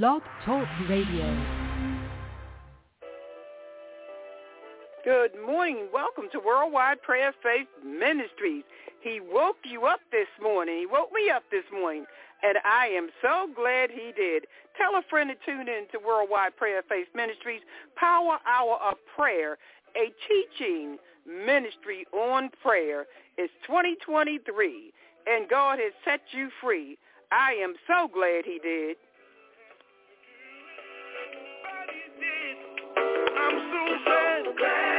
Blog Talk Radio. Good morning. Welcome to Worldwide Prayer Faith Ministries. He woke you up this morning. He woke me up this morning. And I am so glad he did. Tell a friend to tune in to Worldwide Prayer Faith Ministries Power Hour of Prayer, a teaching ministry on prayer. It's 2023, and God has set you free. I am so glad he did. groove, groove,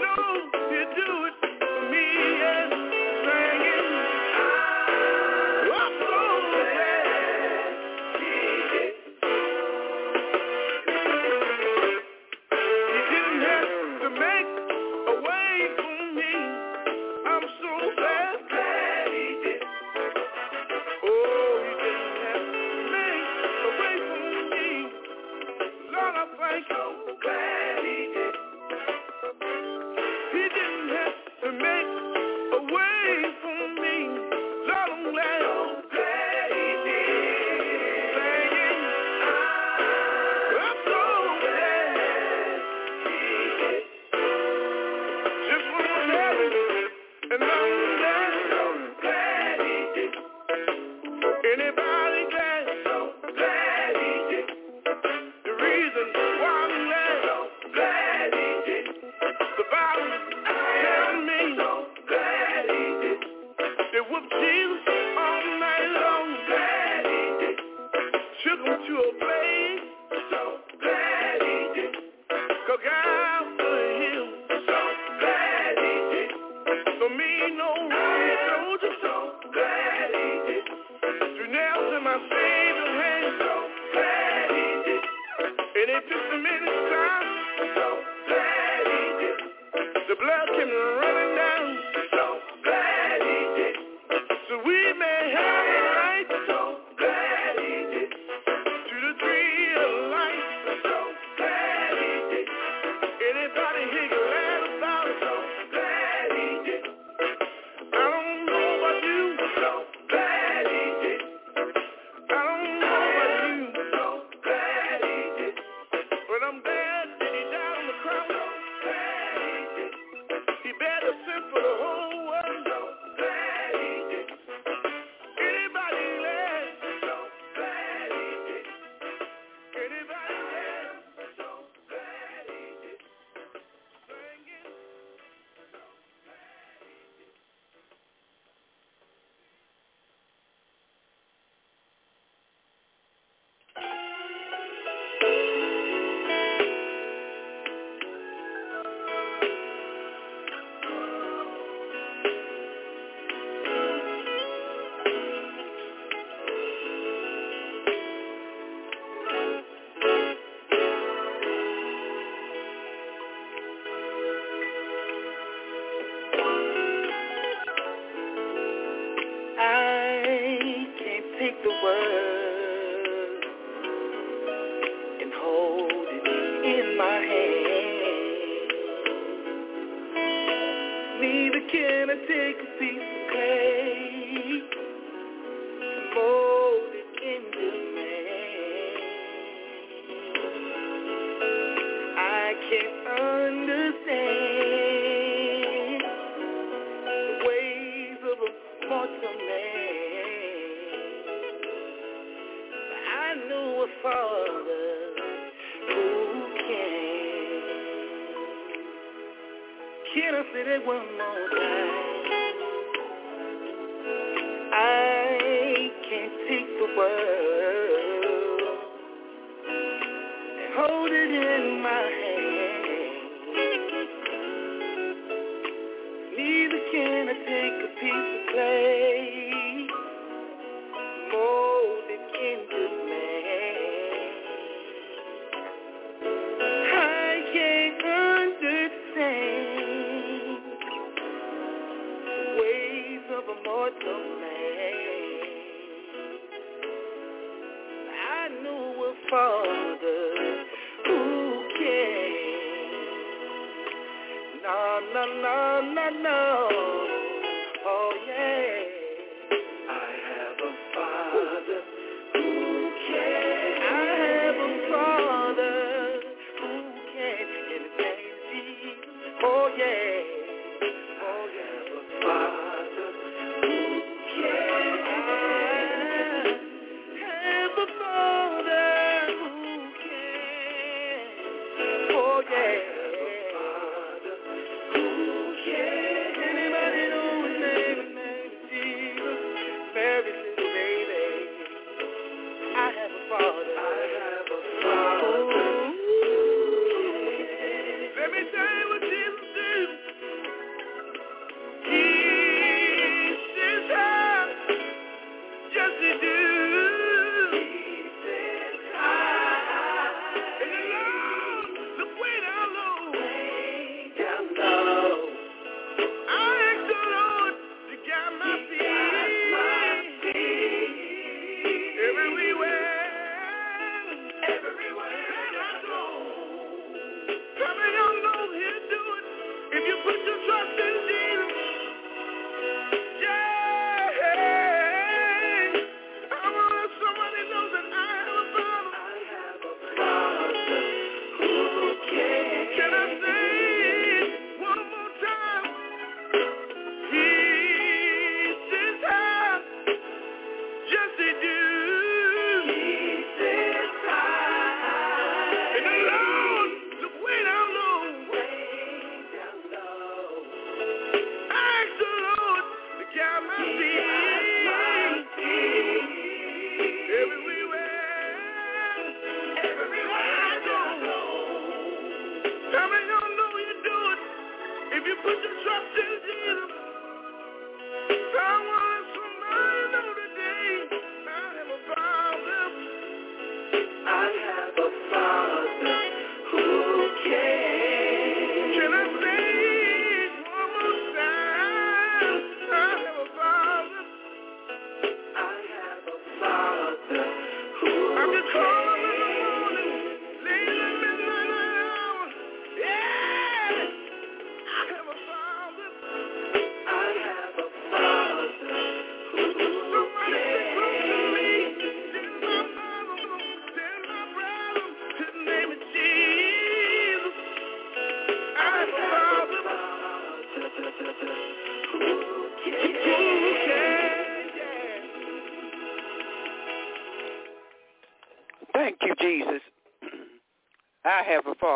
know you do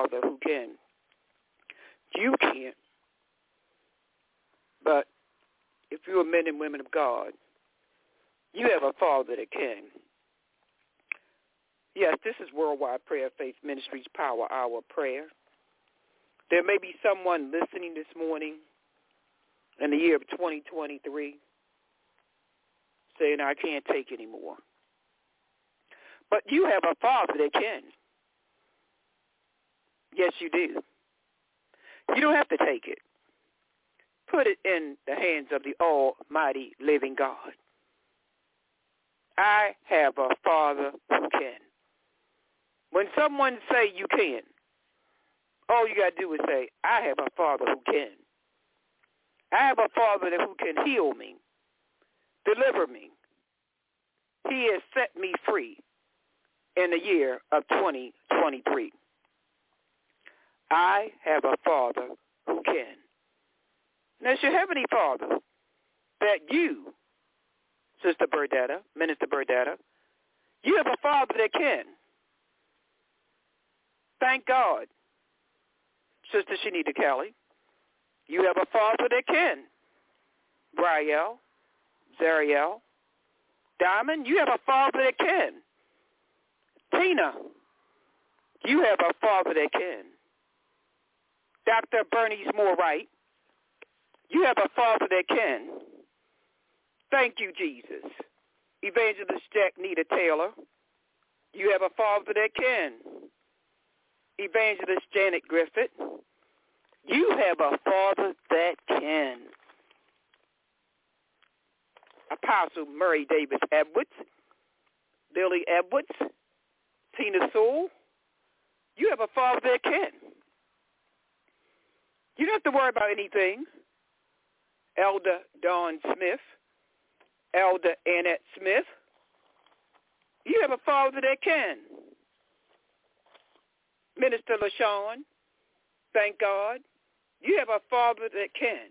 father who can. You can't. But if you're men and women of God, you have a father that can. Yes, this is Worldwide Prayer Faith Ministries Power Hour Prayer. There may be someone listening this morning in the year of 2023 saying, I can't take anymore. But you have a father that can. Yes, you do. You don't have to take it. Put it in the hands of the almighty living God. I have a father who can. When someone say you can, all you got to do is say, I have a father who can. I have a father that who can heal me, deliver me. He has set me free in the year of 2023. I have a Father who can. And that's your Heavenly Father that you, Sister Burdetta, Minister Burdetta, you have a Father that can. Thank God, Sister Shanita Kelly. You have a Father that can. Brielle, Zariel, Diamond, you have a Father that can. Tina, you have a Father that can. Dr. Bernice Moore right. you have a father that can. Thank you, Jesus. Evangelist Jack Nita Taylor, you have a father that can. Evangelist Janet Griffith, you have a father that can. Apostle Murray Davis Edwards, Billy Edwards, Tina Sewell, you have a father that can. You don't have to worry about anything. Elder Dawn Smith, Elder Annette Smith, you have a father that can. Minister LaShawn, thank God. You have a father that can.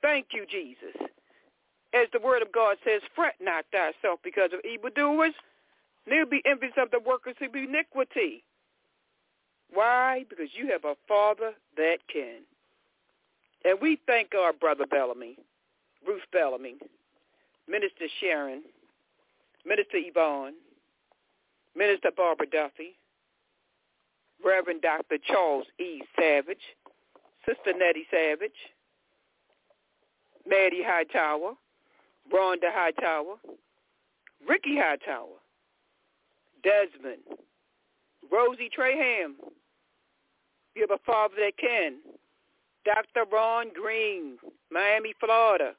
Thank you, Jesus. As the word of God says, fret not thyself because of evildoers, neither be envious of the workers of iniquity. Why? Because you have a father that can. And we thank our brother Bellamy, Ruth Bellamy, Minister Sharon, Minister Yvonne, Minister Barbara Duffy, Reverend Dr. Charles E. Savage, Sister Nettie Savage, Maddie Hightower, Rhonda Hightower, Ricky Hightower, Desmond, Rosie Traham. You have a father that can. Dr. Ron Green, Miami, Florida.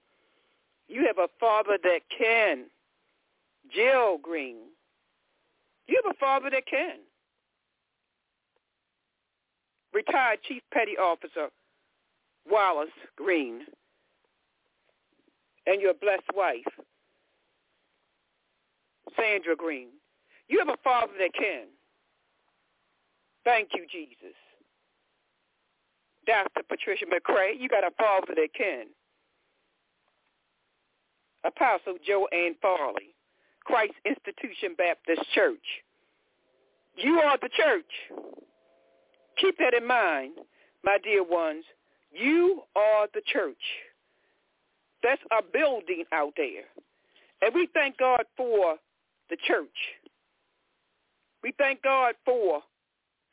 You have a father that can. Jill Green. You have a father that can. Retired Chief Petty Officer Wallace Green and your blessed wife, Sandra Green. You have a father that can. Thank you, Jesus. Dr. Patricia McCray, you got a father that can. Apostle Joanne Farley, Christ Institution Baptist Church. You are the church. Keep that in mind, my dear ones. You are the church. That's a building out there. And we thank God for the church. We thank God for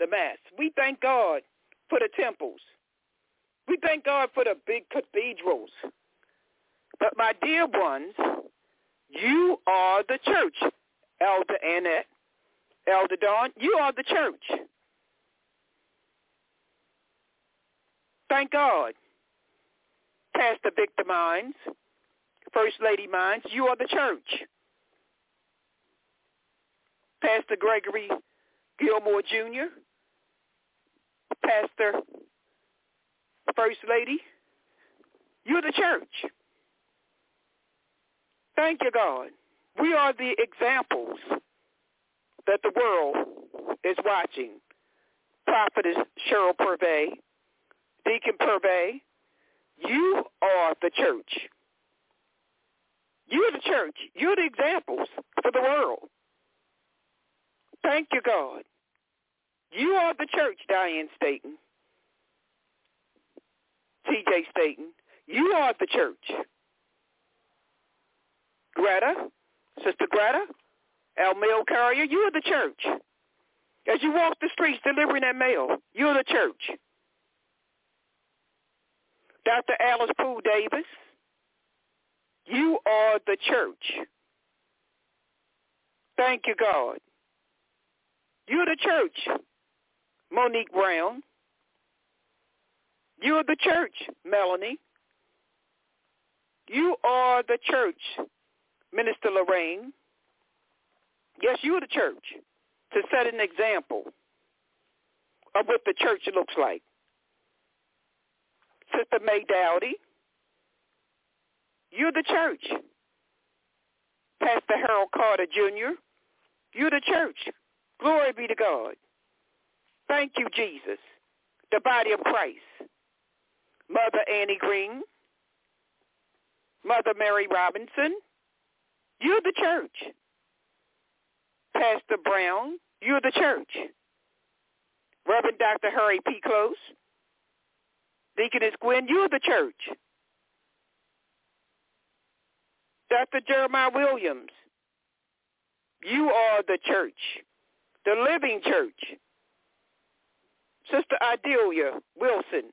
the mass. We thank God for the temples. We thank God for the big cathedrals. But my dear ones, you are the church. Elder Annette, Elder Dawn, you are the church. Thank God. Pastor Victor Mines, First Lady Mines, you are the church. Pastor Gregory Gilmore Jr., Pastor First Lady, you're the church. Thank you, God. We are the examples that the world is watching. Prophetess Cheryl Purvey, Deacon Purvey, you are the church. You're the church. You're the examples for the world. Thank you, God. You are the church, Diane Staten. T.J. Staten. You are the church. Greta, Sister Greta, our mail carrier, you are the church. As you walk the streets delivering that mail, you're the church. Dr. Alice Poole Davis, you are the church. Thank you, God. You're the church. Monique Brown. You're the church, Melanie. You are the church, Minister Lorraine. Yes, you're the church to set an example of what the church looks like. Sister May Dowdy, you're the church. Pastor Harold Carter Jr., you're the church. Glory be to God. Thank you, Jesus. The body of Christ. Mother Annie Green, Mother Mary Robinson, you're the church. Pastor Brown, you're the church. Reverend Dr. Harry P. Close. Deaconess Gwen, you're the church. Dr. Jeremiah Williams, you are the church, the living church. Sister Adelia Wilson,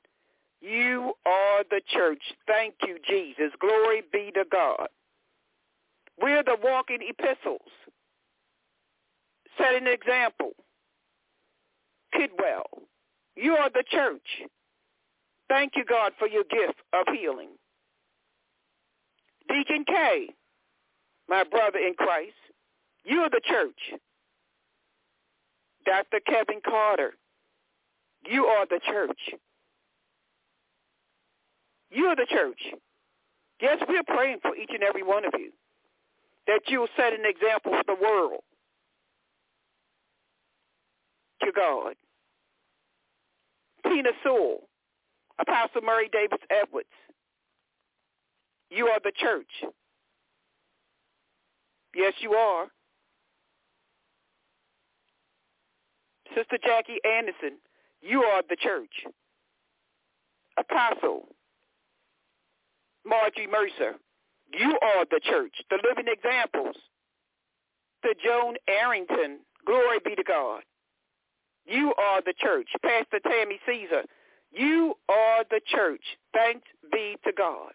you are the church. Thank you, Jesus. Glory be to God. We're the walking epistles, setting an example. Kidwell, you are the church. Thank you, God, for your gift of healing. Deacon K, my brother in Christ, you are the church. Dr. Kevin Carter, you are the church. You are the church. Yes, we are praying for each and every one of you that you will set an example for the world to God. Tina Sewell, Apostle Murray Davis Edwards, you are the church. Yes, you are. Sister Jackie Anderson, you are the church. Apostle Margie Mercer, you are the church, the living examples. To Joan Arrington, glory be to God. You are the church. Pastor Tammy Caesar, you are the church. Thanks be to God.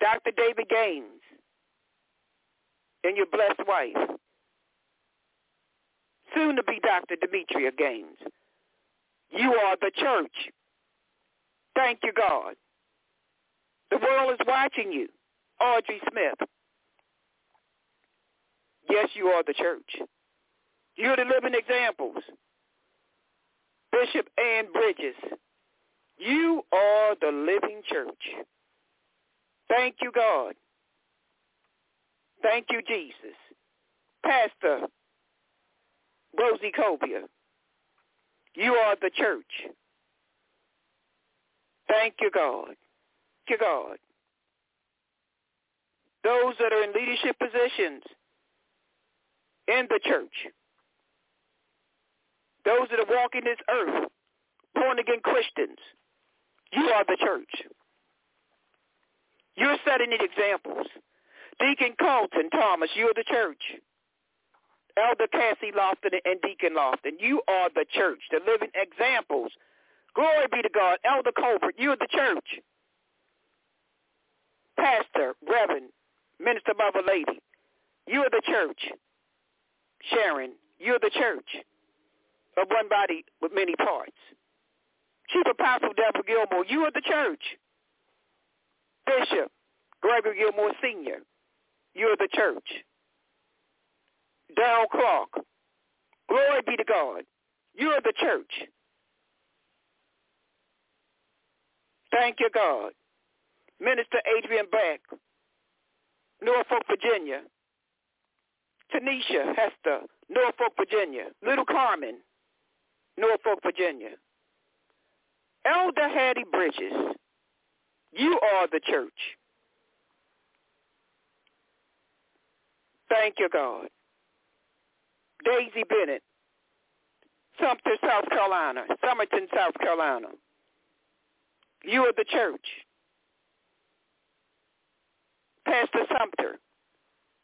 Dr. David Gaines and your blessed wife, soon to be Dr. Demetria Gaines. You are the church. Thank you, God. The world is watching you. Audrey Smith. Yes, you are the church. You're the living examples. Bishop Ann Bridges. You are the living church. Thank you, God. Thank you, Jesus. Pastor Rosie Cobia. You are the church. Thank you, God. Thank you, God. Those that are in leadership positions in the church, those that are walking this earth, born again Christians, you are the church. You're setting the examples. Deacon Colton Thomas, you're the church. Elder Cassie Lofton and Deacon Lofton, you are the church, the living examples. Glory be to God. Elder Colbert, you're the church. Pastor, Reverend, Minister Mother Lady, you're the church. Sharon, you're the church of one body with many parts. Chief Apostle Deborah Gilmore, you are the church. Bishop Gregory Gilmore Sr., you're the church. Darrell Clark, glory be to God. You're the church. Thank you, God. Minister Adrian Beck, Norfolk, Virginia. Tanisha Hester, Norfolk, Virginia. Little Carmen, Norfolk, Virginia. Elder Hattie Bridges, you are the church. Thank you, God. Daisy Bennett, Sumter, South Carolina, Summerton, South Carolina. You are the church. Pastor Sumter,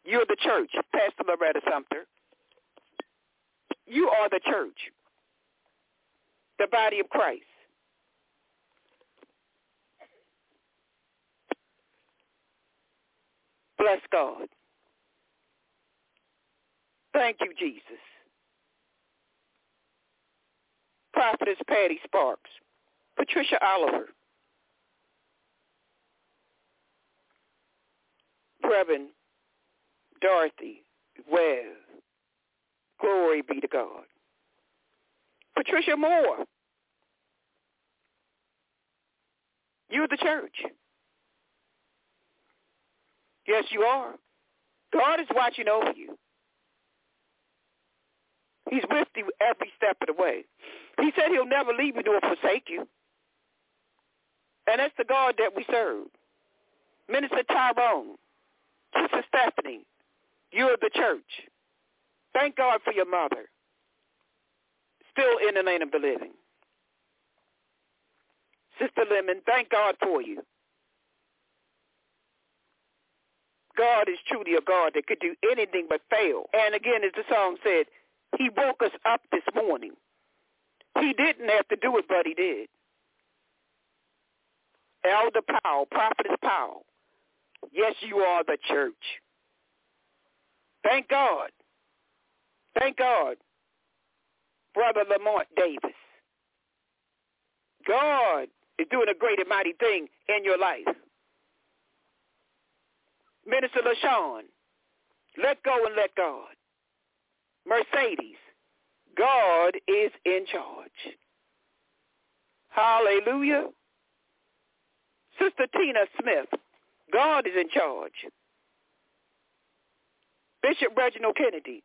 you are the church. Pastor Loretta Sumter, you are the church, the body of Christ. Bless God. Thank you, Jesus. Prophetess Patty Sparks, Patricia Oliver, Reverend Dorothy Webb, glory be to God. Patricia Moore, you're the church. Yes, you are. God is watching over you. He's with you every step of the way. He said he'll never leave you nor forsake you. And that's the God that we serve. Minister Tyrone, Sister Stephanie, you're the church. Thank God for your mother. Still in the land of the living. Sister Lemon, thank God for you. God is truly a God that could do anything but fail. And again, as the song said, he woke us up this morning. He didn't have to do it, but he did. Elder Powell, Prophetess Powell, yes, you are the church. Thank God. Thank God. Brother Lamont Davis. God is doing a great and mighty thing in your life. Minister LaShawn, let go and let God. Mercedes, God is in charge. Hallelujah. Sister Tina Smith, God is in charge. Bishop Reginald Kennedy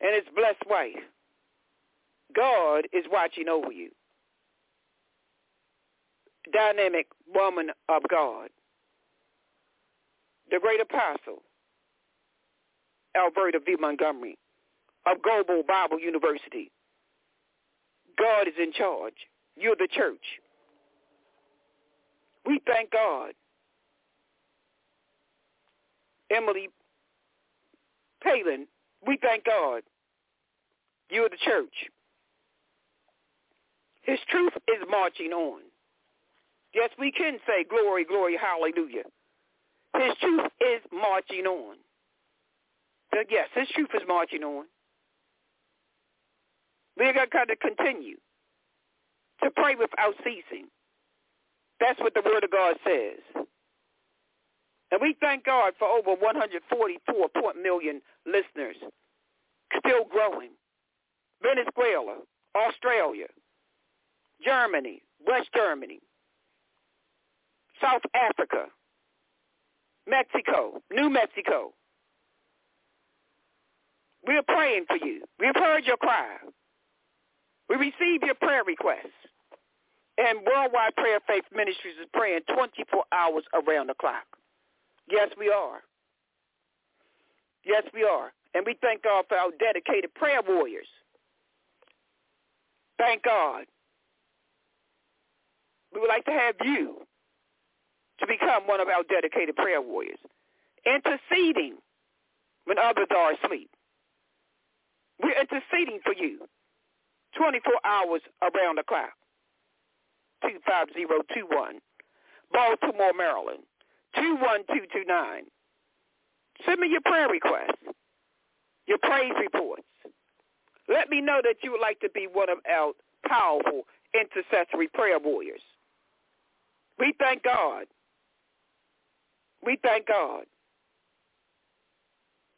and his blessed wife, God is watching over you. Dynamic woman of God. The great apostle, Alberta V. Montgomery of Global Bible University. God is in charge. You're the church. We thank God. Emily Palin, we thank God. You're the church. His truth is marching on. Yes, we can say glory, glory, hallelujah. His truth is marching on. So yes, his truth is marching on. We're going to continue to pray without ceasing. That's what the Word of God says. And we thank God for over 144 million listeners, still growing. Venezuela, Australia, Germany, West Germany, South Africa, Mexico, New Mexico. We're praying for you. We've heard your cry. We receive your prayer requests. And Worldwide Prayer Faith Ministries is praying 24 hours around the clock. Yes, we are. Yes, we are. And we thank God for our dedicated prayer warriors. Thank God. We would like to have you to become one of our dedicated prayer warriors, interceding when others are asleep. We're interceding for you 24 hours around the clock. 25021, Baltimore, Maryland, 21229. Send me your prayer requests, your praise reports. Let me know that you would like to be one of our powerful intercessory prayer warriors. We thank God. We thank God.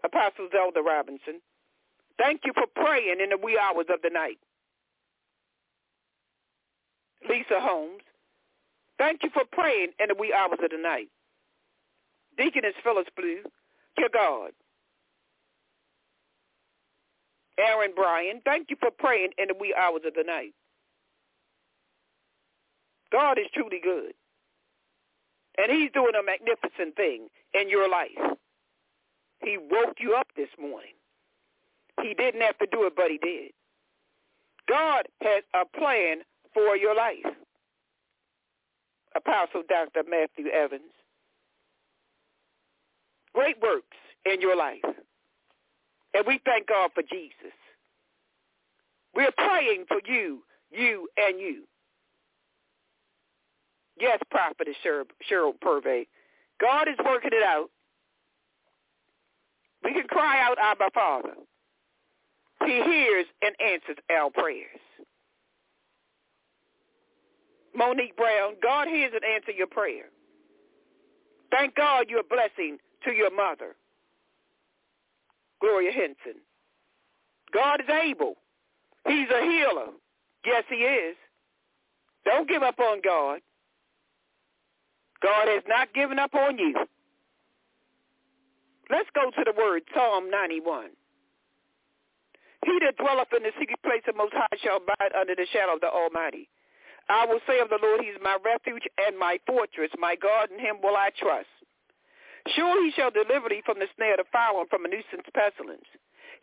Apostle Zelda Robinson, thank you for praying in the wee hours of the night. Lisa Holmes, thank you for praying in the wee hours of the night. Deaconess Phyllis Blue, dear God. Aaron Bryan, thank you for praying in the wee hours of the night. God is truly good. And he's doing a magnificent thing in your life. He woke you up this morning. He didn't have to do it, but he did. God has a plan for your life. Apostle Dr. Matthew Evans. Great works in your life. And we thank God for Jesus. We're praying for you, you, and you. Yes, Prophetess Cheryl, Cheryl Purvey. God is working it out. We can cry out, Abba Father. He hears and answers our prayers. Monique Brown, God hears and answers your prayer. Thank God you're a blessing to your mother, Gloria Henson. God is able. He's a healer. Yes, he is. Don't give up on God. God has not given up on you. Let's go to the word, Psalm 91. He that dwelleth in the secret place of Most High shall abide under the shadow of the Almighty. I will say of the Lord, he is my refuge and my fortress. My God, in him will I trust. Surely he shall deliver thee from the snare of the fowler and from a nuisance pestilence.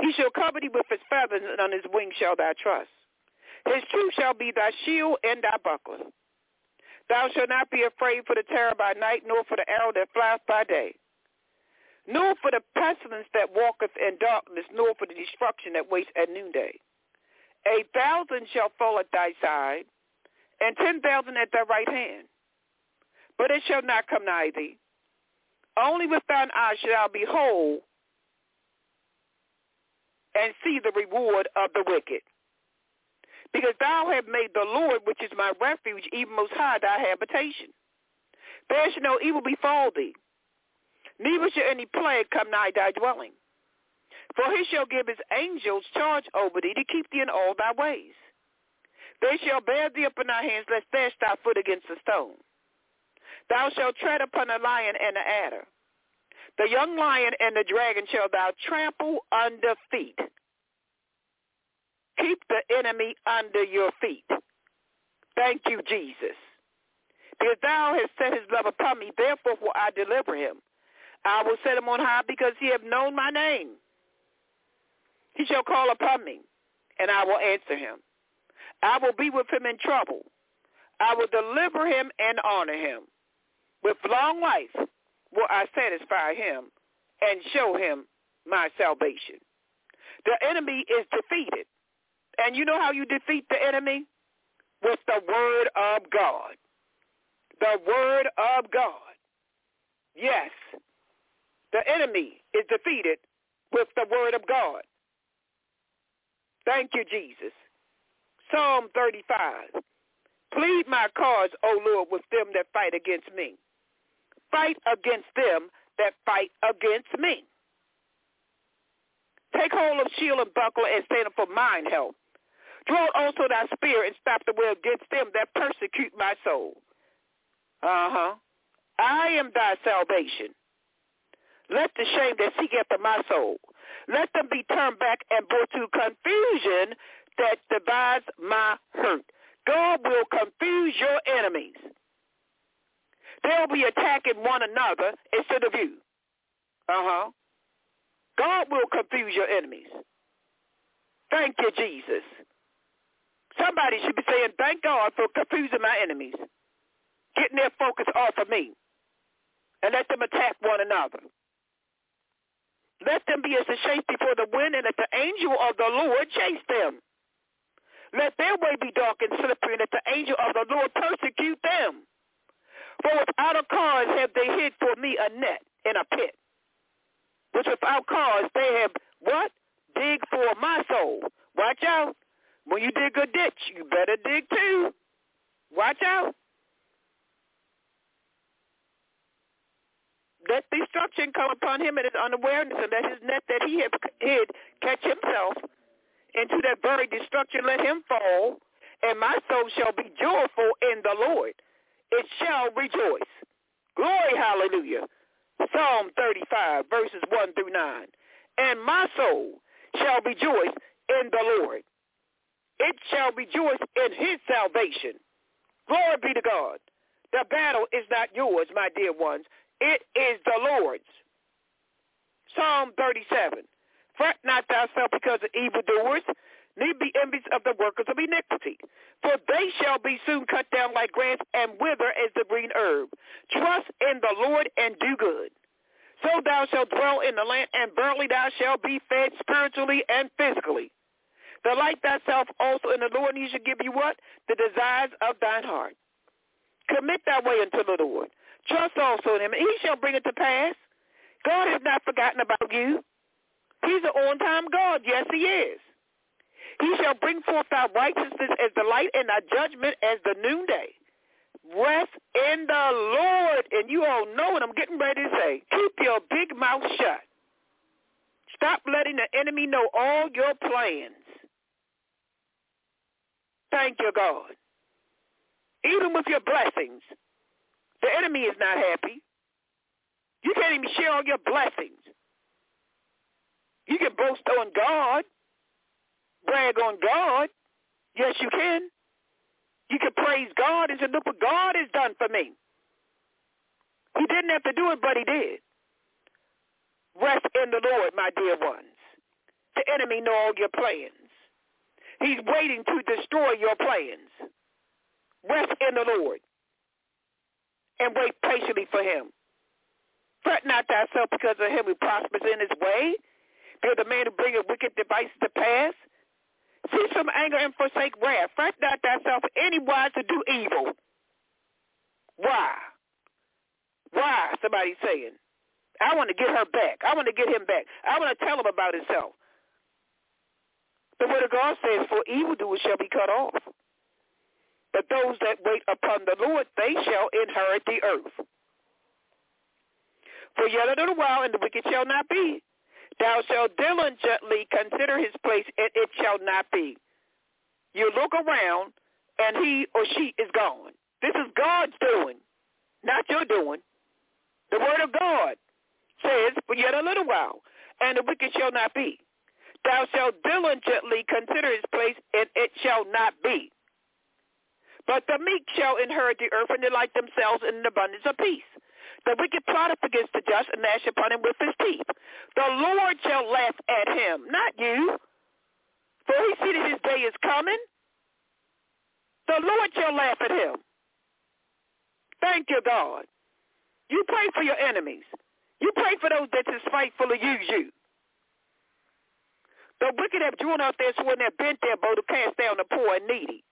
He shall cover thee with his feathers, and on his wings shall thou trust. His truth shall be thy shield and thy buckler. Thou shalt not be afraid for the terror by night, nor for the arrow that flies by day, nor for the pestilence that walketh in darkness, nor for the destruction that waits at noonday. A thousand shall fall at thy side, and ten thousand at thy right hand, but it shall not come nigh thee. Only with thine eyes shalt thou behold and see the reward of the wicked. Because thou hast made the Lord, which is my refuge, even most high thy habitation. There shall no evil befall thee, neither shall any plague come nigh thy dwelling. For he shall give his angels charge over thee to keep thee in all thy ways. They shall bear thee up in thy hands, lest dash thy foot against a stone. Thou shalt tread upon the lion and the adder. The young lion and the dragon shall thou trample under feet. Keep the enemy under your feet. Thank you, Jesus. Because thou hast set his love upon me, therefore will I deliver him. I will set him on high because he hath known my name. He shall call upon me, and I will answer him. I will be with him in trouble. I will deliver him and honor him. With long life will I satisfy him and show him my salvation. The enemy is defeated. And you know how you defeat the enemy? With the word of God. The word of God. Yes, the enemy is defeated with the word of God. Thank you, Jesus. Psalm 35. Plead my cause, O Lord, with them that fight against me. Fight against them that fight against me. Take hold of shield and buckler and stand up for mine help. Draw also thy spear and stop the way against them that persecute my soul. Uh-huh. I am thy salvation. Let the shame that seek after my soul. Let them be turned back and brought to confusion that divides my hurt. God will confuse your enemies. They'll be attacking one another instead of you. Uh-huh. God will confuse your enemies. Thank you, Jesus. Somebody should be saying, thank God for confusing my enemies, getting their focus off of me, and let them attack one another. Let them be as a shape before the wind, and let the angel of the Lord chase them. Let their way be dark and slippery, and let the angel of the Lord persecute them. For without a cause have they hid for me a net in a pit, which without cause they have what? Dig for my soul. Watch out. When you dig a ditch, you better dig too. Watch out. Let destruction come upon him in his unawareness, and let his net that he had hid catch himself into that very destruction. Let him fall, and my soul shall be joyful in the Lord. It shall rejoice. Glory, hallelujah. Psalm 35, verses 1 through 9. And my soul shall rejoice in the Lord. It shall rejoice in his salvation. Glory be to God. The battle is not yours, my dear ones. It is the Lord's. Psalm 37. Fret not thyself because of evildoers, neither be envious of the workers of iniquity. For they shall be soon cut down like grass and wither as the green herb. Trust in the Lord and do good. So thou shalt dwell in the land, and verily thou shalt be fed spiritually and physically. Delight thyself also in the Lord, and he shall give you what? The desires of thine heart. Commit thy way unto the Lord. Trust also in him, and he shall bring it to pass. God has not forgotten about you. He's an on-time God. Yes, he is. He shall bring forth thy righteousness as the light and thy judgment as the noonday. Rest in the Lord. And you all know what I'm getting ready to say. Keep your big mouth shut. Stop letting the enemy know all your plans. Thank you, God. Even with your blessings, the enemy is not happy. You can't even share all your blessings. You can boast on God, brag on God. Yes, you can. You can praise God and say, look what God has done for me. He didn't have to do it, but he did. Rest in the Lord, my dear ones. the enemy know all your plans. He's waiting to destroy your plans. Rest in the Lord and wait patiently for him. Fret not thyself because of him who prospers in his way. Fear the man who bringeth wicked devices to pass. See some anger and forsake wrath. Fret not thyself anywise to do evil. Why? Why? Somebody's saying. I want to get her back. I want to get him back. I want to tell him about himself. The word of God says, for evildoers shall be cut off. But those that wait upon the Lord, they shall inherit the earth. For yet a little while, and the wicked shall not be. Thou shalt diligently consider his place, and it shall not be. You look around, and he or she is gone. This is God's doing, not your doing. The word of God says, for yet a little while, and the wicked shall not be. Thou shalt diligently consider his place, and it shall not be. But the meek shall inherit the earth and delight themselves in an abundance of peace. The wicked plotteth against the just and gnash upon him with his teeth. The Lord shall laugh at him, not you. For he see that his day is coming. The Lord shall laugh at him. Thank you, God. You pray for your enemies. You pray for those that spiteful to use you. The wicked have drawn out their sword and have bent their bow to cast down the poor and needy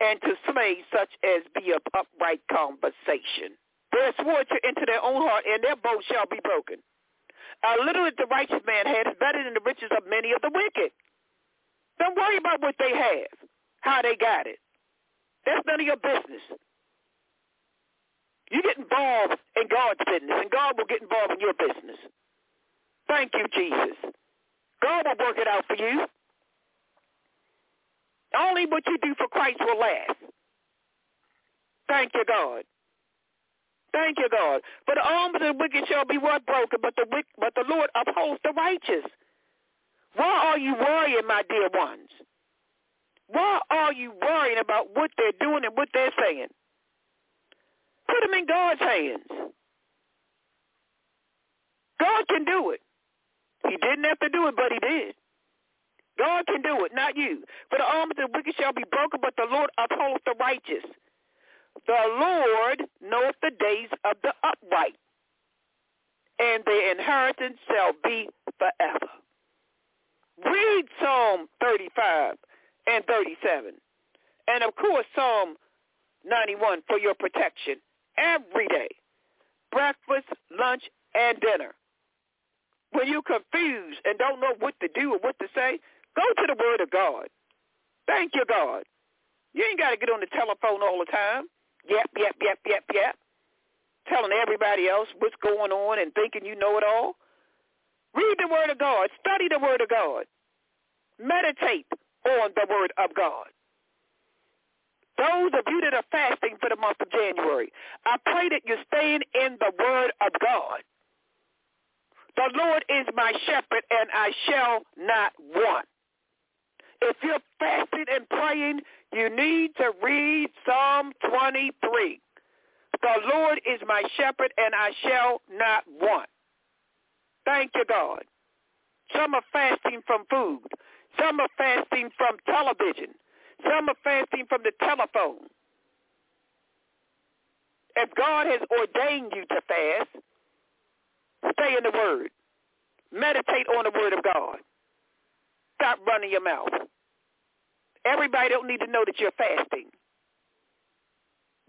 and to slay such as be of upright conversation. They sworn to enter their own heart, and their bow shall be broken. A little that the righteous man has is better than the riches of many of the wicked. Don't worry about what they have, how they got it. That's none of your business. You get involved in God's business, and God will get involved in your business. Thank you, Jesus. God will work it out for you. Only what you do for Christ will last. Thank you, God. Thank you, God. For the arms of the wicked shall be what broken, but the but the Lord upholds the righteous. Why are you worrying, my dear ones? Why are you worrying about what they're doing and what they're saying? Put them in God's hands. God can do it. He didn't have to do it, but he did. God can do it, not you. For the arm of the wicked shall be broken, but the Lord upholds the righteous. The Lord knoweth the days of the upright, and their inheritance shall be forever. Read Psalm 35 and 37. And of course, Psalm 91 for your protection every day. Breakfast, lunch, and dinner. When you're confused and don't know what to do or what to say, go to the Word of God. Thank you, God. You ain't got to get on the telephone all the time. Yep, yep, yep, yep, yep. Telling everybody else what's going on and thinking you know it all. Read the Word of God. Study the Word of God. Meditate on the Word of God. Those of you that are fasting for the month of January, I pray that you're staying in the Word of God. The Lord is my shepherd, and I shall not want. If you're fasting and praying, you need to read Psalm 23. The Lord is my shepherd, and I shall not want. Thank you, God. Some are fasting from food. Some are fasting from television. Some are fasting from the telephone. If God has ordained you to fast, Stay in the Word. Meditate on the Word of God. Stop running your mouth. Everybody don't need to know that you're fasting.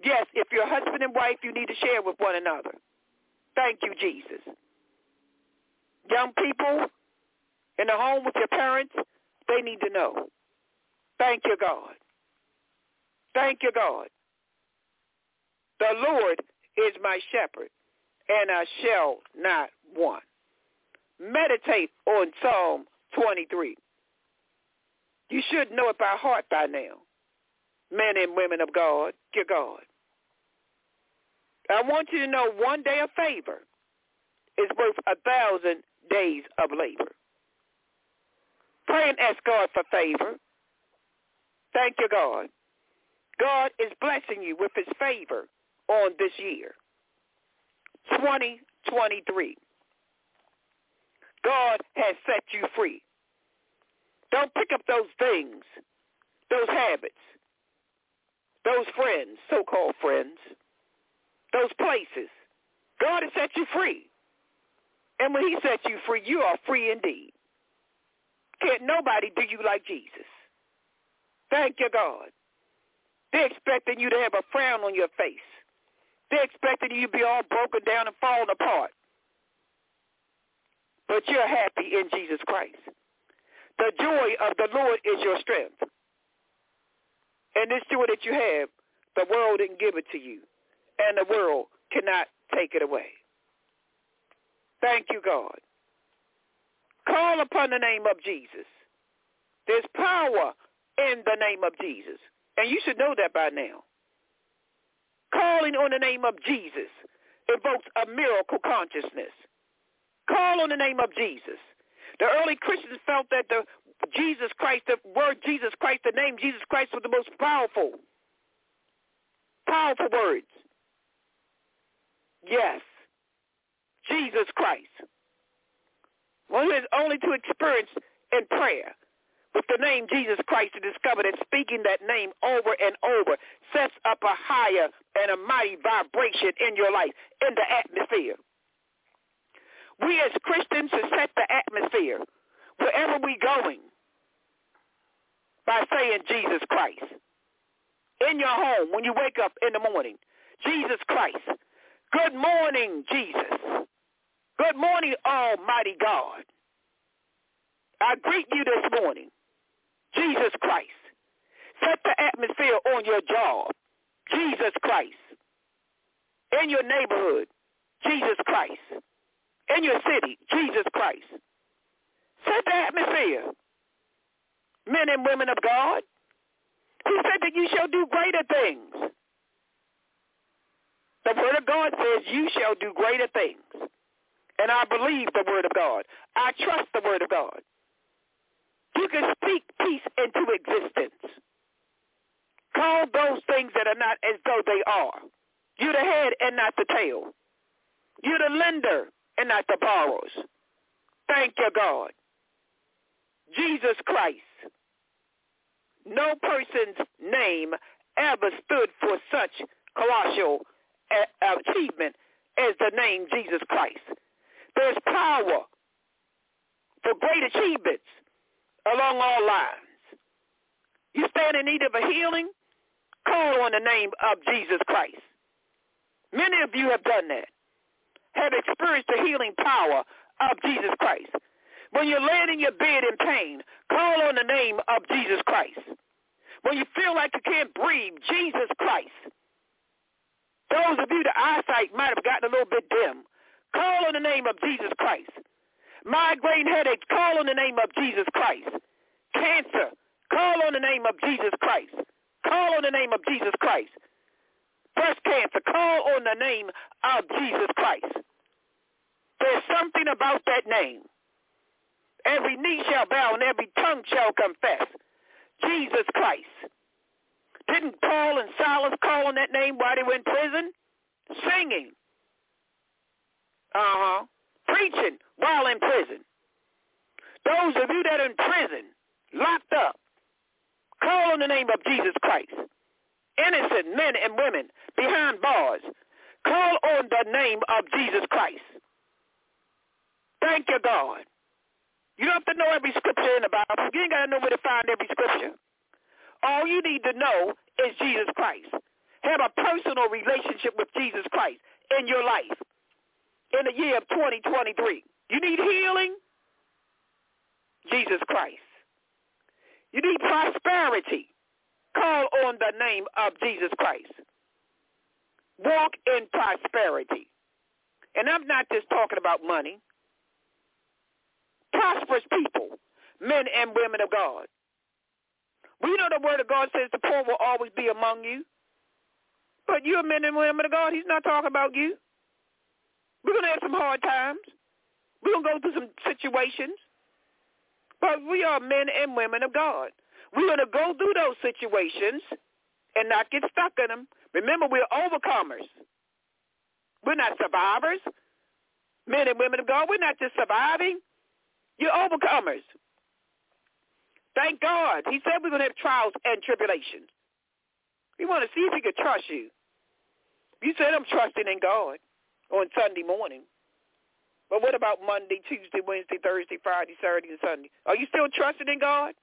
Yes, if you're husband and wife, you need to share with one another. Thank you, Jesus. Young people in the home with your parents, they need to know. Thank you, God. Thank you, God. The Lord is my shepherd and I shall not want. Meditate on Psalm 23. You should know it by heart by now, men and women of God, dear God. I want you to know one day of favor is worth a thousand days of labor. Pray and ask God for favor. Thank you, God. God is blessing you with his favor on this year. 2023. God has set you free. Don't pick up those things, those habits, those friends, so-called friends, those places. God has set you free. And when he sets you free, you are free indeed. Can't nobody do you like Jesus. Thank you, God. They're expecting you to have a frown on your face. They're expecting you to be all broken down and falling apart. But you're happy in Jesus Christ. The joy of the Lord is your strength. And this joy that you have, the world didn't give it to you. And the world cannot take it away. Thank you, God. Call upon the name of Jesus. There's power in the name of Jesus. And you should know that by now. Calling on the name of Jesus evokes a miracle consciousness. Call on the name of Jesus. The early Christians felt that the Jesus Christ, the word Jesus Christ, the name Jesus Christ was the most powerful, powerful words. Yes, Jesus Christ. One is only to experience in prayer with the name Jesus Christ to discover that speaking that name over and over sets up a higher and a mighty vibration in your life, in the atmosphere. We as Christians should set the atmosphere wherever we're going by saying Jesus Christ. In your home, when you wake up in the morning, Jesus Christ. Good morning, Jesus. Good morning, Almighty God. I greet you this morning, Jesus Christ. Set the atmosphere on your job, Jesus Christ. In your neighborhood, Jesus Christ. In your city, Jesus Christ. Set the atmosphere. Men and women of God, who said that you shall do greater things. The word of God says you shall do greater things. And I believe the word of God. I trust the word of God. You can speak peace into existence. Call those things that are not as though they are. You're the head and not the tail. You're the lender and not the borrowers. Thank you, God. Jesus Christ. No person's name ever stood for such colossal eh, achievement as the name Jesus Christ. There's power for great achievements along all lines. You stand in need of a healing? Call on the name of Jesus Christ. Many of you have done that, have experienced the healing power of Jesus Christ. When you're laying in your bed in pain, call on the name of Jesus Christ. When you feel like you can't breathe, Jesus Christ. Those of you the eyesight might have gotten a little bit dim. Call on the name of Jesus Christ. Migraine headaches, call on the name of Jesus Christ. Cancer, call on the name of Jesus Christ. Call on the name of Jesus Christ. Breast cancer, call on the name of Jesus Christ. There's something about that name. Every knee shall bow and every tongue shall confess. Jesus Christ. Didn't Paul and Silas call on that name while they were in prison? Singing. Uh-huh. Preaching while in prison. Those of you that are in prison, locked up, call on the name of Jesus Christ. Innocent men and women behind bars, call on the name of Jesus Christ. Thank you, God. You don't have to know every scripture in the Bible. You ain't got to know where to find every scripture. All you need to know is Jesus Christ. Have a personal relationship with Jesus Christ in your life in the year of 2023. You need healing? Jesus Christ. You need prosperity? Call on the name of Jesus Christ. Walk in prosperity. And I'm not just talking about money. Prosperous people, men and women of God. We know the word of God says the poor will always be among you. But you're men and women of God. He's not talking about you. We're going to have some hard times. We're going to go through some situations. But we are men and women of God. We're going to go through those situations and not get stuck in them. Remember, we're overcomers. We're not survivors. Men and women of God, we're not just surviving. You're overcomers. Thank God. He said we're going to have trials and tribulations. We want to see if he could trust you. You said I'm trusting in God on Sunday morning. But what about Monday, Tuesday, Wednesday, Thursday, Friday, Saturday, and Sunday? Are you still trusting in God?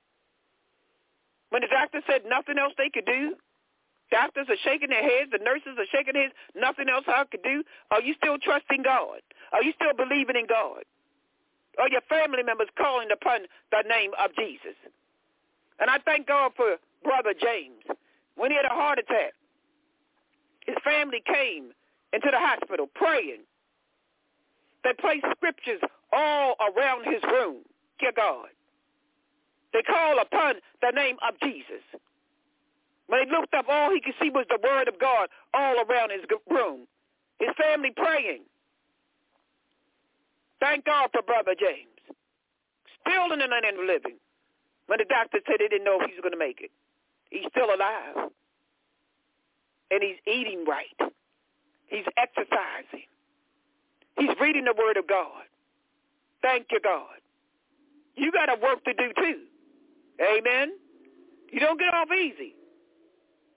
When the doctor said nothing else they could do, doctors are shaking their heads, the nurses are shaking their heads, nothing else I could do, are you still trusting God? Are you still believing in God? Are your family members calling upon the name of Jesus? And I thank God for Brother James. When he had a heart attack, his family came into the hospital praying. They placed scriptures all around his room. Dear God. They called upon the name of Jesus. When he looked up, all he could see was the word of God all around his room. His family praying. Thank God for Brother James. Still in the land of living. When the doctor said they didn't know if he was going to make it. He's still alive. And he's eating right. He's exercising. He's reading the word of God. Thank you, God. You got a work to do too. Amen. You don't get off easy.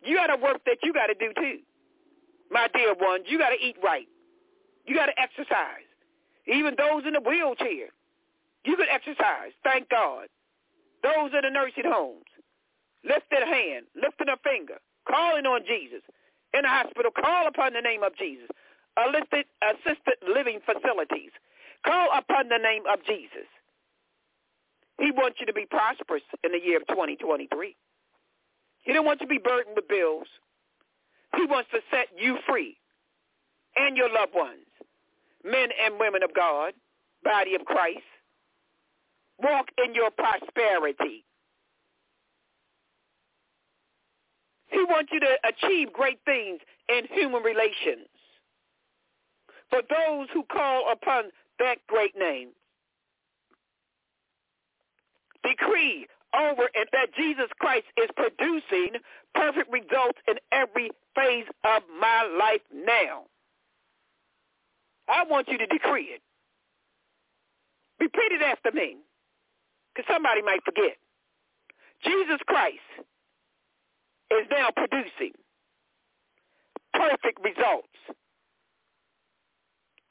You got a work that you got to do too. My dear ones, you got to eat right. You got to exercise. Even those in the wheelchair, you can exercise. Thank God. Those in the nursing homes, lifting a hand, lifting a finger, calling on Jesus. In the hospital, call upon the name of Jesus. Assisted, assisted living facilities, call upon the name of Jesus. He wants you to be prosperous in the year of 2023. He don't want you to be burdened with bills. He wants to set you free and your loved ones, men and women of God, body of Christ. Walk in your prosperity. He wants you to achieve great things in human relations. For those who call upon that great name, decree over and that Jesus Christ is producing perfect results in every phase of my life now. I want you to decree it. Repeat it after me, because somebody might forget. Jesus Christ is now producing perfect results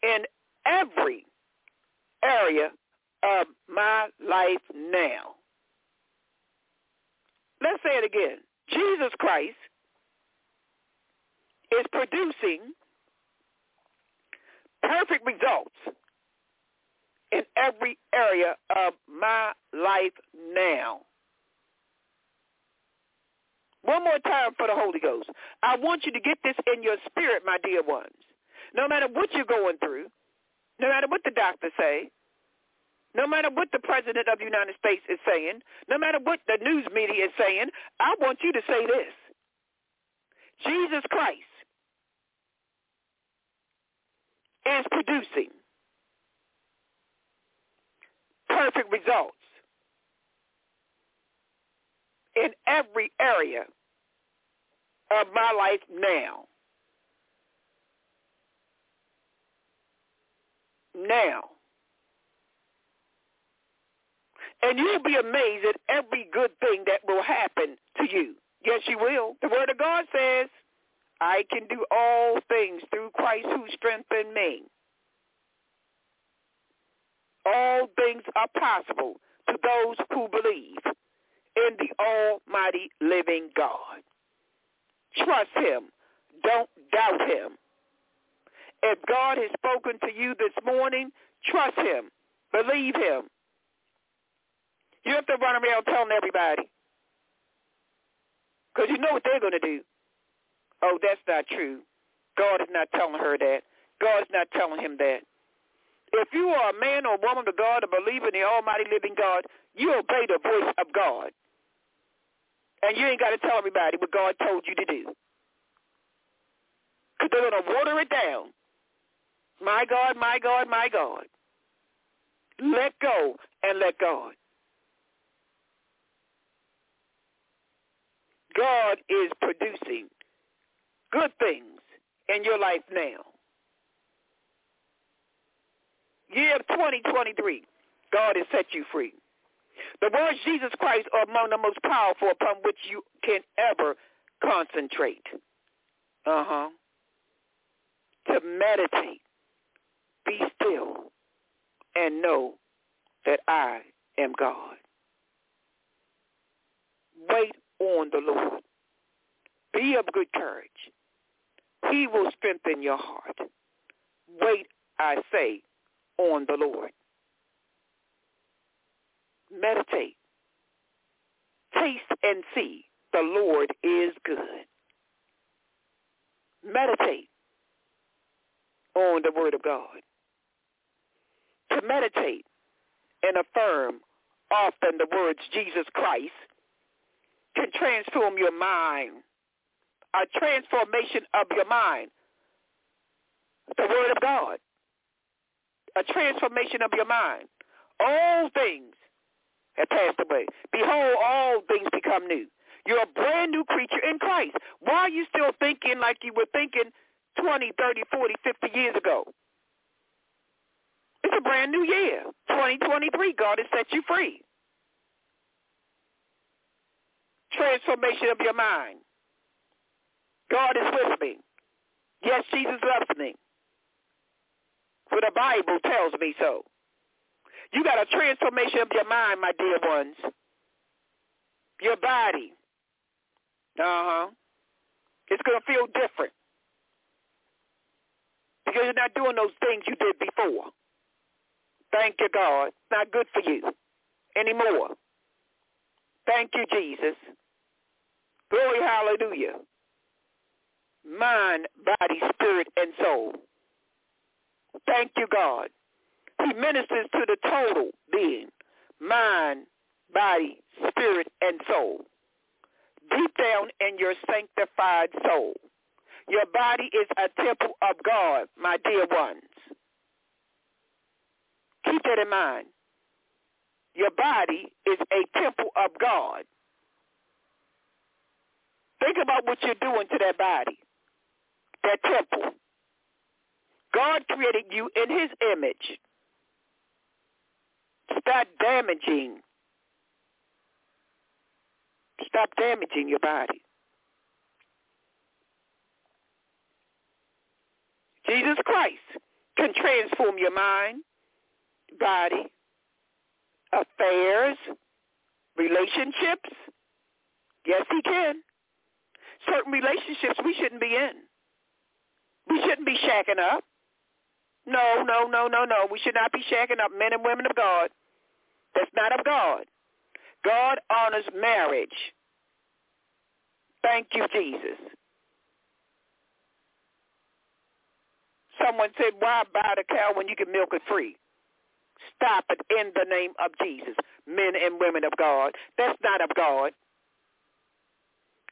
in every area of my life now. Let's say it again. Jesus Christ is producing perfect results in every area of my life now. One more time for the Holy Ghost. I want you to get this in your spirit, my dear ones. No matter what you're going through, no matter what the doctors say, no matter what the President of the United States is saying, no matter what the news media is saying, I want you to say this. Jesus Christ is producing perfect results in every area of my life now. Now. And you'll be amazed at every good thing that will happen to you. Yes, you will. The Word of God says, I can do all things through Christ who strengthened me. All things are possible to those who believe in the almighty living God. Trust him. Don't doubt him. If God has spoken to you this morning, trust him. Believe him. You have to run around telling everybody. Because you know what they're going to do. Oh, that's not true. God is not telling her that. God is not telling him that. If you are a man or woman of God, a believer in the almighty living God, you obey the voice of God. And you ain't got to tell everybody what God told you to do. Because they're going to water it down. My God, my God, my God. Let go and let God. God is producing good things in your life now. Year of 2023. God has set you free. The words Jesus Christ are among the most powerful upon which you can ever concentrate. Uh-huh. To meditate. Be still and know that I am God. Wait on the Lord. Be of good courage. He will strengthen your heart. Wait, I say, on the Lord. Meditate. Taste and see the Lord is good. Meditate on the Word of God. To meditate and affirm often the words Jesus Christ can transform your mind, a transformation of your mind. The Word of God, a transformation of your mind. All things have passed away. Behold, all things become new. You're a brand new creature in Christ. Why are you still thinking like you were thinking 20, 30, 40, 50 years ago? It's a brand new year. 2023, God has set you free. Transformation of your mind. God is with me. Yes, Jesus loves me. For the Bible tells me so. You got a transformation of your mind, my dear ones. Your body. Uh-huh. It's going to feel different. Because you're not doing those things you did before. Thank you, God. Not good for you anymore. Thank you, Jesus. Glory, hallelujah. Mind, body, spirit, and soul. Thank you, God. He ministers to the total being, mind, body, spirit, and soul. Deep down in your sanctified soul. Your body is a temple of God, my dear ones. Keep that in mind. Your body is a temple of God. Think about what you're doing to that body, that temple. God created you in his image. Stop damaging. Stop damaging your body. Jesus Christ can transform your mind, body, affairs, relationships. Yes, he can. Certain relationships we shouldn't be in. We shouldn't be shacking up. No, no, no, no, no. We should not be shacking up men and women of God. That's not of God. God honors marriage. Thank you, Jesus. Someone said, why buy the cow when you can milk it free? Stop it in the name of Jesus, men and women of God. That's not of God.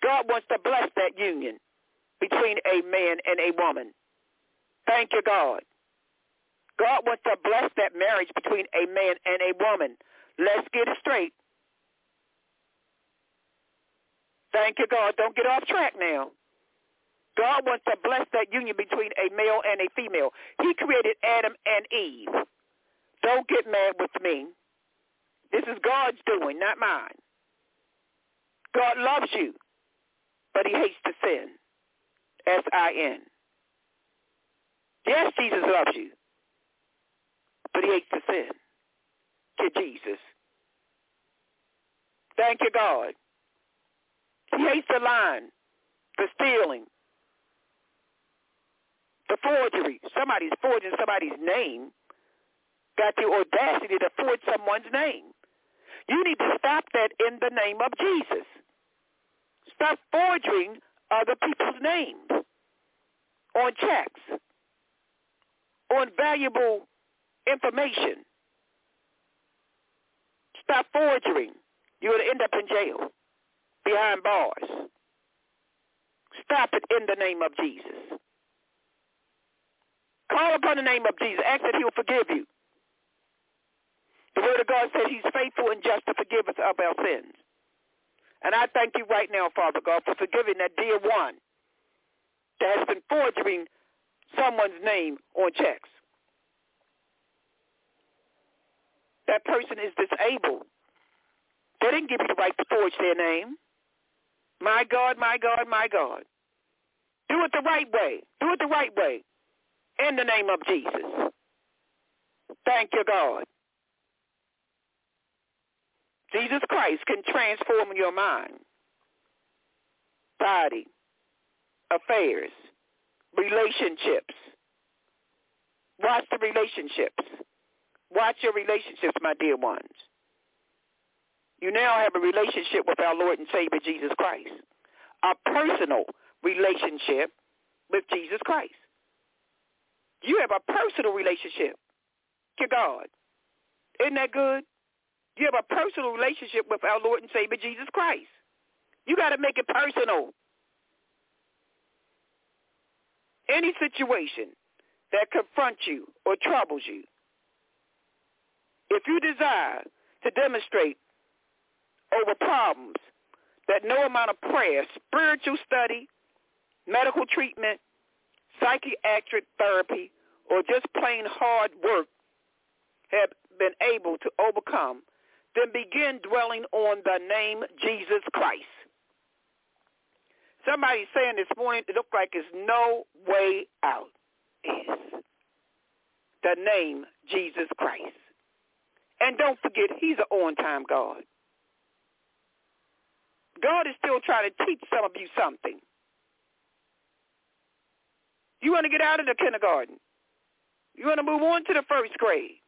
God wants to bless that union between a man and a woman. Thank you, God. God wants to bless that marriage between a man and a woman. Let's get it straight. Thank you, God. Don't get off track now. God wants to bless that union between a male and a female. He created Adam and Eve. Don't get mad with me. This is God's doing, not mine. God loves you, but he hates to sin. S-I-N. Yes, Jesus loves you, but he hates to sin. To Jesus. Thank you, God. He hates the lying, the stealing, the forgery. Somebody's forging somebody's name. Got the audacity to forge someone's name. You need to stop that in the name of Jesus. Stop forging other people's names on checks, on valuable information. Stop forging. You're going to end up in jail, behind bars. Stop it in the name of Jesus. Call upon the name of Jesus. Ask that he will forgive you. The word of God said he's faithful and just to forgive us of our sins. And I thank you right now, Father God, for forgiving that dear one that has been forging someone's name on checks. that person is disabled. They didn't give you the right to forge their name. My God, my God, my God. Do it the right way. Do it the right way. In the name of Jesus. Thank you, God. Jesus Christ can transform your mind, body, affairs, relationships. Watch the relationships. Watch your relationships, my dear ones. You now have a relationship with our Lord and Savior Jesus Christ. A personal relationship with Jesus Christ. You have a personal relationship to God. Isn't that good? You have a personal relationship with our Lord and Savior Jesus Christ. You got to make it personal. Any situation that confronts you or troubles you, if you desire to demonstrate over problems that no amount of prayer, spiritual study, medical treatment, psychiatric therapy, or just plain hard work have been able to overcome, then begin dwelling on the name Jesus Christ. Somebody's saying this morning, it looked like there's no way out the name Jesus Christ. And don't forget, he's an on-time God. God is still trying to teach some of you something. You want to get out of the kindergarten. You want to move on to the first grade.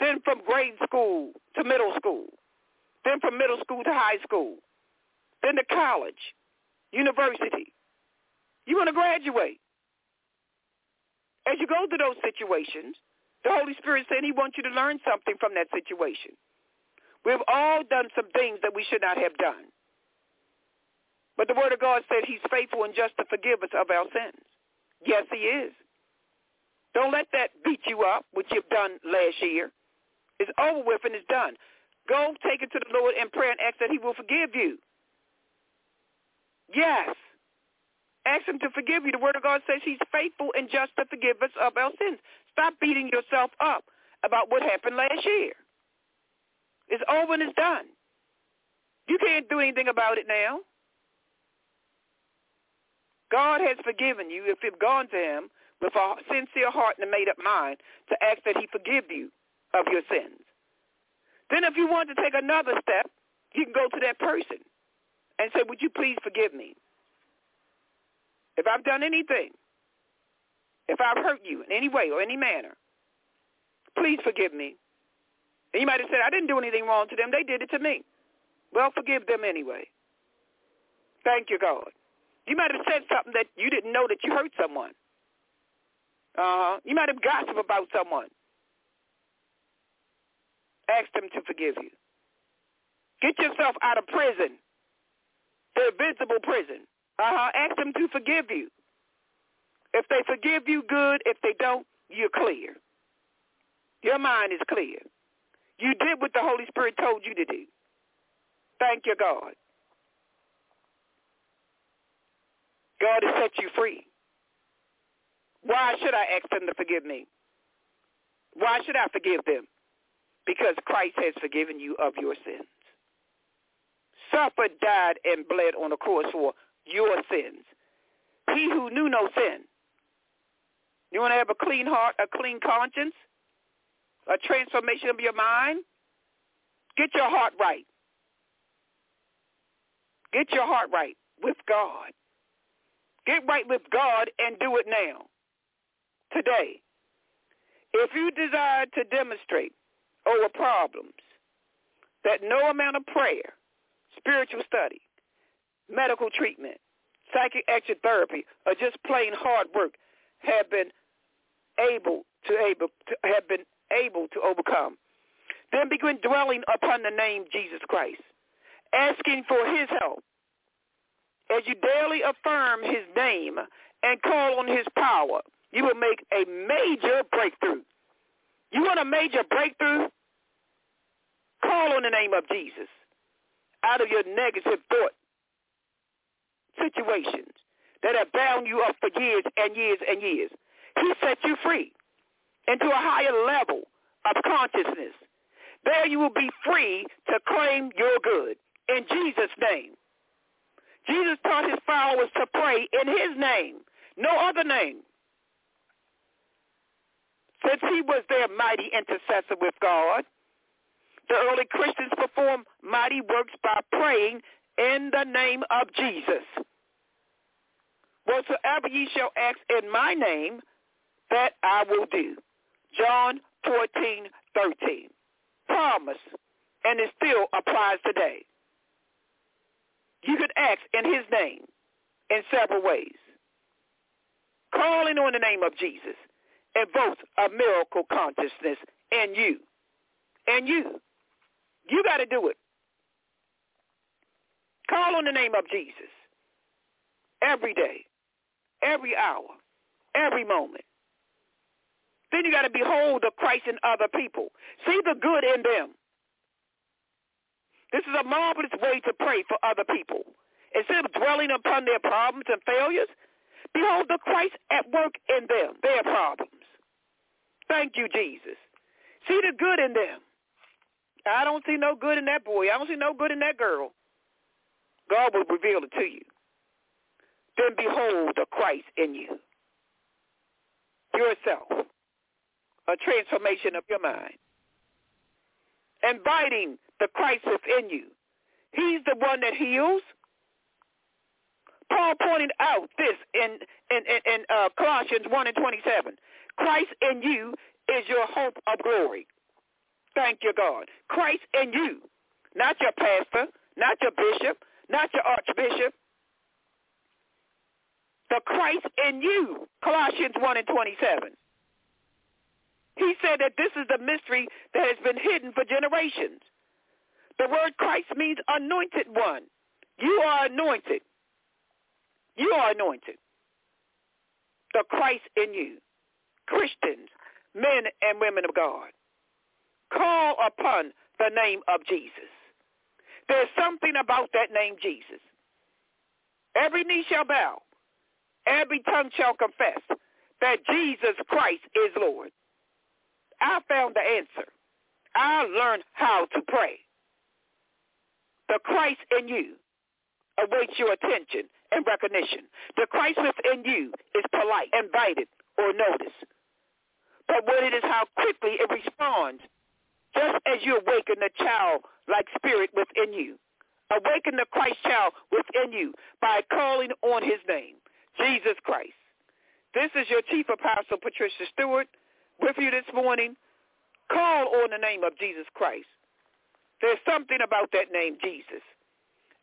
Then from grade school to middle school. Then from middle school to high school. Then to college, university. You want to graduate. As you go through those situations, the Holy Spirit said he wants you to learn something from that situation. We've all done some things that we should not have done. But the Word of God said he's faithful and just to forgive us of our sins. Yes, he is. Don't let that beat you up, which you've done last year. It's over with and it's done. Go take it to the Lord in prayer and ask that he will forgive you. Yes. Ask him to forgive you. The Word of God says he's faithful and just to forgive us of our sins. Stop beating yourself up about what happened last year. It's over and it's done. You can't do anything about it now. God has forgiven you if you've gone to him with a sincere heart and a made-up mind to ask that he forgive you of your sins. Then if you want to take another step, you can go to that person and say, would you please forgive me? If I've done anything, if I've hurt you in any way or any manner, please forgive me. And you might have said, I didn't do anything wrong to them. They did it to me. Well, forgive them anyway. Thank you, God. You might have said something that you didn't know that you hurt someone. Uh-huh. You might have gossiped about someone. Ask them to forgive you. Get yourself out of prison, the invisible prison. Uh-huh. Ask them to forgive you. If they forgive you, good. If they don't, you're clear. Your mind is clear. You did what the Holy Spirit told you to do. Thank you, God. God has set you free. Why should I ask them to forgive me? Why should I forgive them? Because Christ has forgiven you of your sins. Suffered, died, and bled on the cross for your sins. He who knew no sin. You want to have a clean heart, a clean conscience, a transformation of your mind? Get your heart right. Get your heart right with God. Get right with God and do it now, today. If you desire to demonstrate over problems that no amount of prayer, spiritual study, medical treatment, psychiatric therapy, or just plain hard work have been able to able to have been able to overcome. Then begin dwelling upon the name Jesus Christ, asking for his help. As you daily affirm his name and call on his power, you will make a major breakthrough. You want a major breakthrough? Call on the name of Jesus out of your negative thought situations that have bound you up for years and years and years. He set you free into a higher level of consciousness There you will be free to claim your good in Jesus' name. Jesus taught his followers to pray in his name, no other name. Since he was their mighty intercessor with God, the early Christians performed mighty works by praying in the name of Jesus. Whatsoever ye shall ask in my name, that I will do. John 14, 13. Promise, and it still applies today. You could ask in his name in several ways. Calling on the name of Jesus invokes a miracle consciousness in you. And you. You got to do it. Call on the name of Jesus every day, every hour, every moment. Then you got to behold the Christ in other people. See the good in them. This is a marvelous way to pray for other people. Instead of dwelling upon their problems and failures, behold the Christ at work in them, their problems. Thank you, Jesus. See the good in them. I don't see no good in that boy. I don't see no good in that girl. God will reveal it to you. Then behold the Christ in you. Yourself. A transformation of your mind. Inviting the Christ within you. He's the one that heals. Paul pointed out this in, in, in, in uh, Colossians 1 and 27. Christ in you is your hope of glory. Thank you, God. Christ in you, not your pastor, not your bishop, not your archbishop. The Christ in you, Colossians 1 and 27. He said that this is the mystery that has been hidden for generations. The word Christ means anointed one. You are anointed. You are anointed. The Christ in you. Christians, men and women of God. Call upon the name of Jesus. There's something about that name Jesus. Every knee shall bow. Every tongue shall confess that Jesus Christ is Lord. I found the answer. I learned how to pray. The Christ in you awaits your attention and recognition. The Christ within you is polite, invited, or noticed. But what it is how quickly it responds, just as you awaken the child-like spirit within you. Awaken the Christ child within you by calling on his name, Jesus Christ. This is your Chief Apostle, Patricia Stewart, with you this morning. Call on the name of Jesus Christ. There's something about that name, Jesus.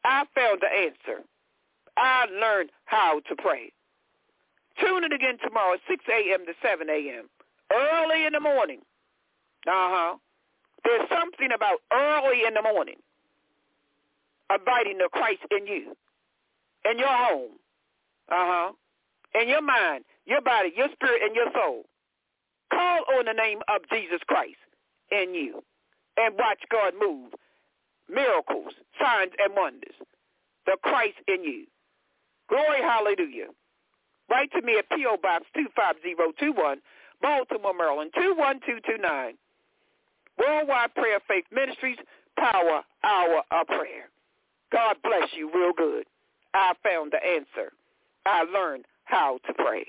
I found the answer. I learned how to pray. Tune in again tomorrow, 6 a.m. to 7 a.m. Early in the morning. Uh-huh. There's something about early in the morning abiding the Christ in you, in your home, uh-huh, in your mind, your body, your spirit, and your soul. Call on the name of Jesus Christ in you and watch God move miracles, signs, and wonders. The Christ in you. Glory, hallelujah. Write to me at P.O. Box 25021, Baltimore, Maryland, 21229. Worldwide Prayer Faith Ministries, Power Hour of Prayer. God bless you real good. I found the answer. I learned how to pray.